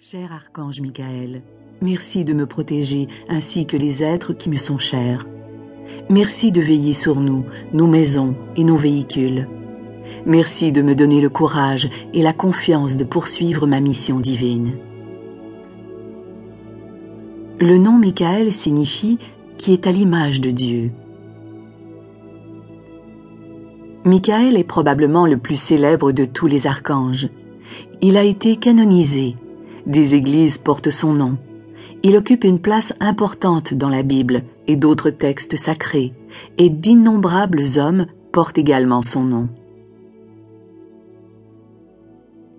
Cher archange Michael, merci de me protéger ainsi que les êtres qui me sont chers. Merci de veiller sur nous, nos maisons et nos véhicules. Merci de me donner le courage et la confiance de poursuivre ma mission divine. Le nom Michael signifie qui est à l'image de Dieu. Michael est probablement le plus célèbre de tous les archanges. Il a été canonisé des églises portent son nom. Il occupe une place importante dans la Bible et d'autres textes sacrés, et d'innombrables hommes portent également son nom.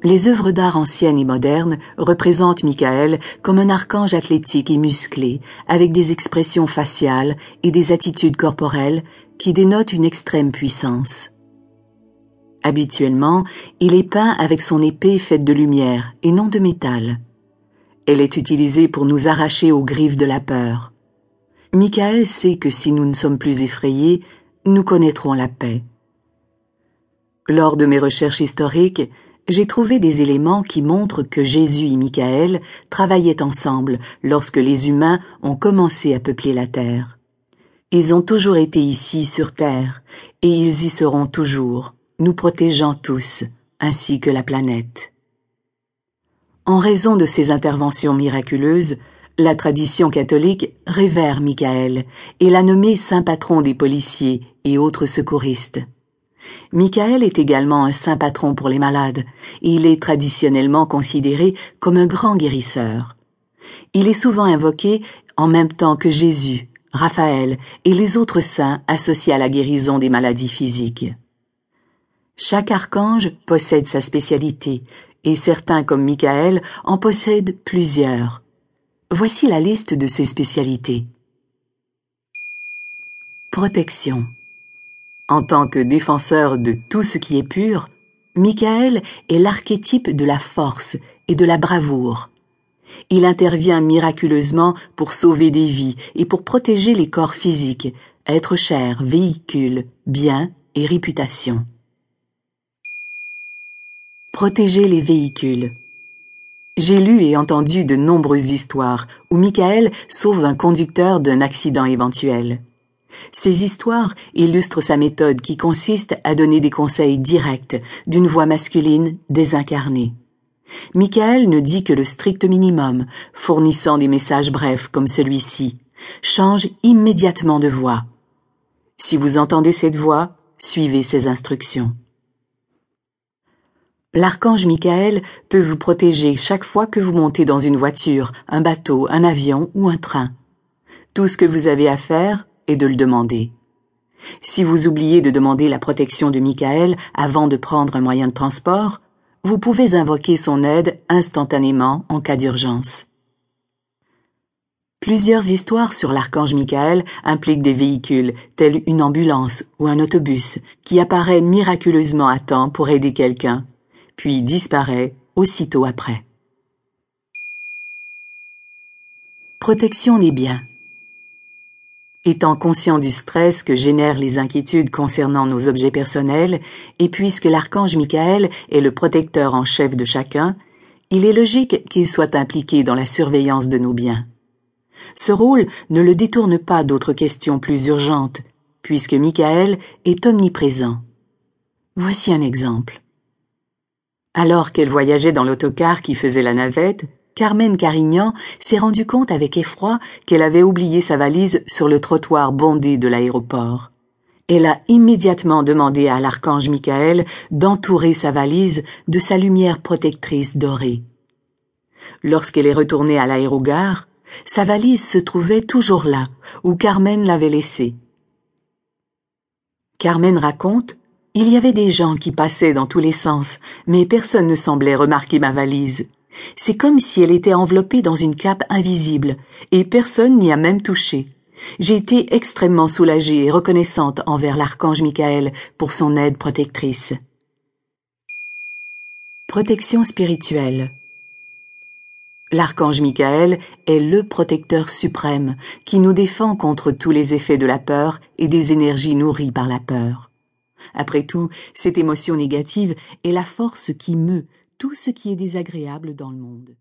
Les œuvres d'art anciennes et modernes représentent Michael comme un archange athlétique et musclé, avec des expressions faciales et des attitudes corporelles qui dénotent une extrême puissance. Habituellement, il est peint avec son épée faite de lumière et non de métal. Elle est utilisée pour nous arracher aux griffes de la peur. Michael sait que si nous ne sommes plus effrayés, nous connaîtrons la paix. Lors de mes recherches historiques, j'ai trouvé des éléments qui montrent que Jésus et Michael travaillaient ensemble lorsque les humains ont commencé à peupler la terre. Ils ont toujours été ici sur terre, et ils y seront toujours nous protégeant tous, ainsi que la planète. En raison de ces interventions miraculeuses, la tradition catholique révère Michael et l'a nommé saint patron des policiers et autres secouristes. Michael est également un saint patron pour les malades, et il est traditionnellement considéré comme un grand guérisseur. Il est souvent invoqué en même temps que Jésus, Raphaël et les autres saints associés à la guérison des maladies physiques. Chaque archange possède sa spécialité, et certains comme Michael en possèdent plusieurs. Voici la liste de ses spécialités. Protection. En tant que défenseur de tout ce qui est pur, Michael est l'archétype de la force et de la bravoure. Il intervient miraculeusement pour sauver des vies et pour protéger les corps physiques, êtres chers, véhicules, biens et réputation. Protéger les véhicules. J'ai lu et entendu de nombreuses histoires où Michael sauve un conducteur d'un accident éventuel. Ces histoires illustrent sa méthode qui consiste à donner des conseils directs d'une voix masculine désincarnée. Michael ne dit que le strict minimum, fournissant des messages brefs comme celui-ci. Change immédiatement de voix. Si vous entendez cette voix, suivez ses instructions. L'archange Michael peut vous protéger chaque fois que vous montez dans une voiture, un bateau, un avion ou un train. Tout ce que vous avez à faire est de le demander. Si vous oubliez de demander la protection de Michael avant de prendre un moyen de transport, vous pouvez invoquer son aide instantanément en cas d'urgence. Plusieurs histoires sur l'archange Michael impliquent des véhicules, tels une ambulance ou un autobus, qui apparaît miraculeusement à temps pour aider quelqu'un puis disparaît aussitôt après. Protection des biens. Étant conscient du stress que génèrent les inquiétudes concernant nos objets personnels, et puisque l'archange Michael est le protecteur en chef de chacun, il est logique qu'il soit impliqué dans la surveillance de nos biens. Ce rôle ne le détourne pas d'autres questions plus urgentes, puisque Michael est omniprésent. Voici un exemple. Alors qu'elle voyageait dans l'autocar qui faisait la navette, Carmen Carignan s'est rendu compte avec effroi qu'elle avait oublié sa valise sur le trottoir bondé de l'aéroport. Elle a immédiatement demandé à l'archange Michael d'entourer sa valise de sa lumière protectrice dorée. Lorsqu'elle est retournée à l'aérogare, sa valise se trouvait toujours là, où Carmen l'avait laissée. Carmen raconte il y avait des gens qui passaient dans tous les sens, mais personne ne semblait remarquer ma valise. C'est comme si elle était enveloppée dans une cape invisible, et personne n'y a même touché. J'ai été extrêmement soulagée et reconnaissante envers l'archange Michael pour son aide protectrice. Protection spirituelle. L'archange Michael est le protecteur suprême qui nous défend contre tous les effets de la peur et des énergies nourries par la peur. Après tout, cette émotion négative est la force qui meut tout ce qui est désagréable dans le monde.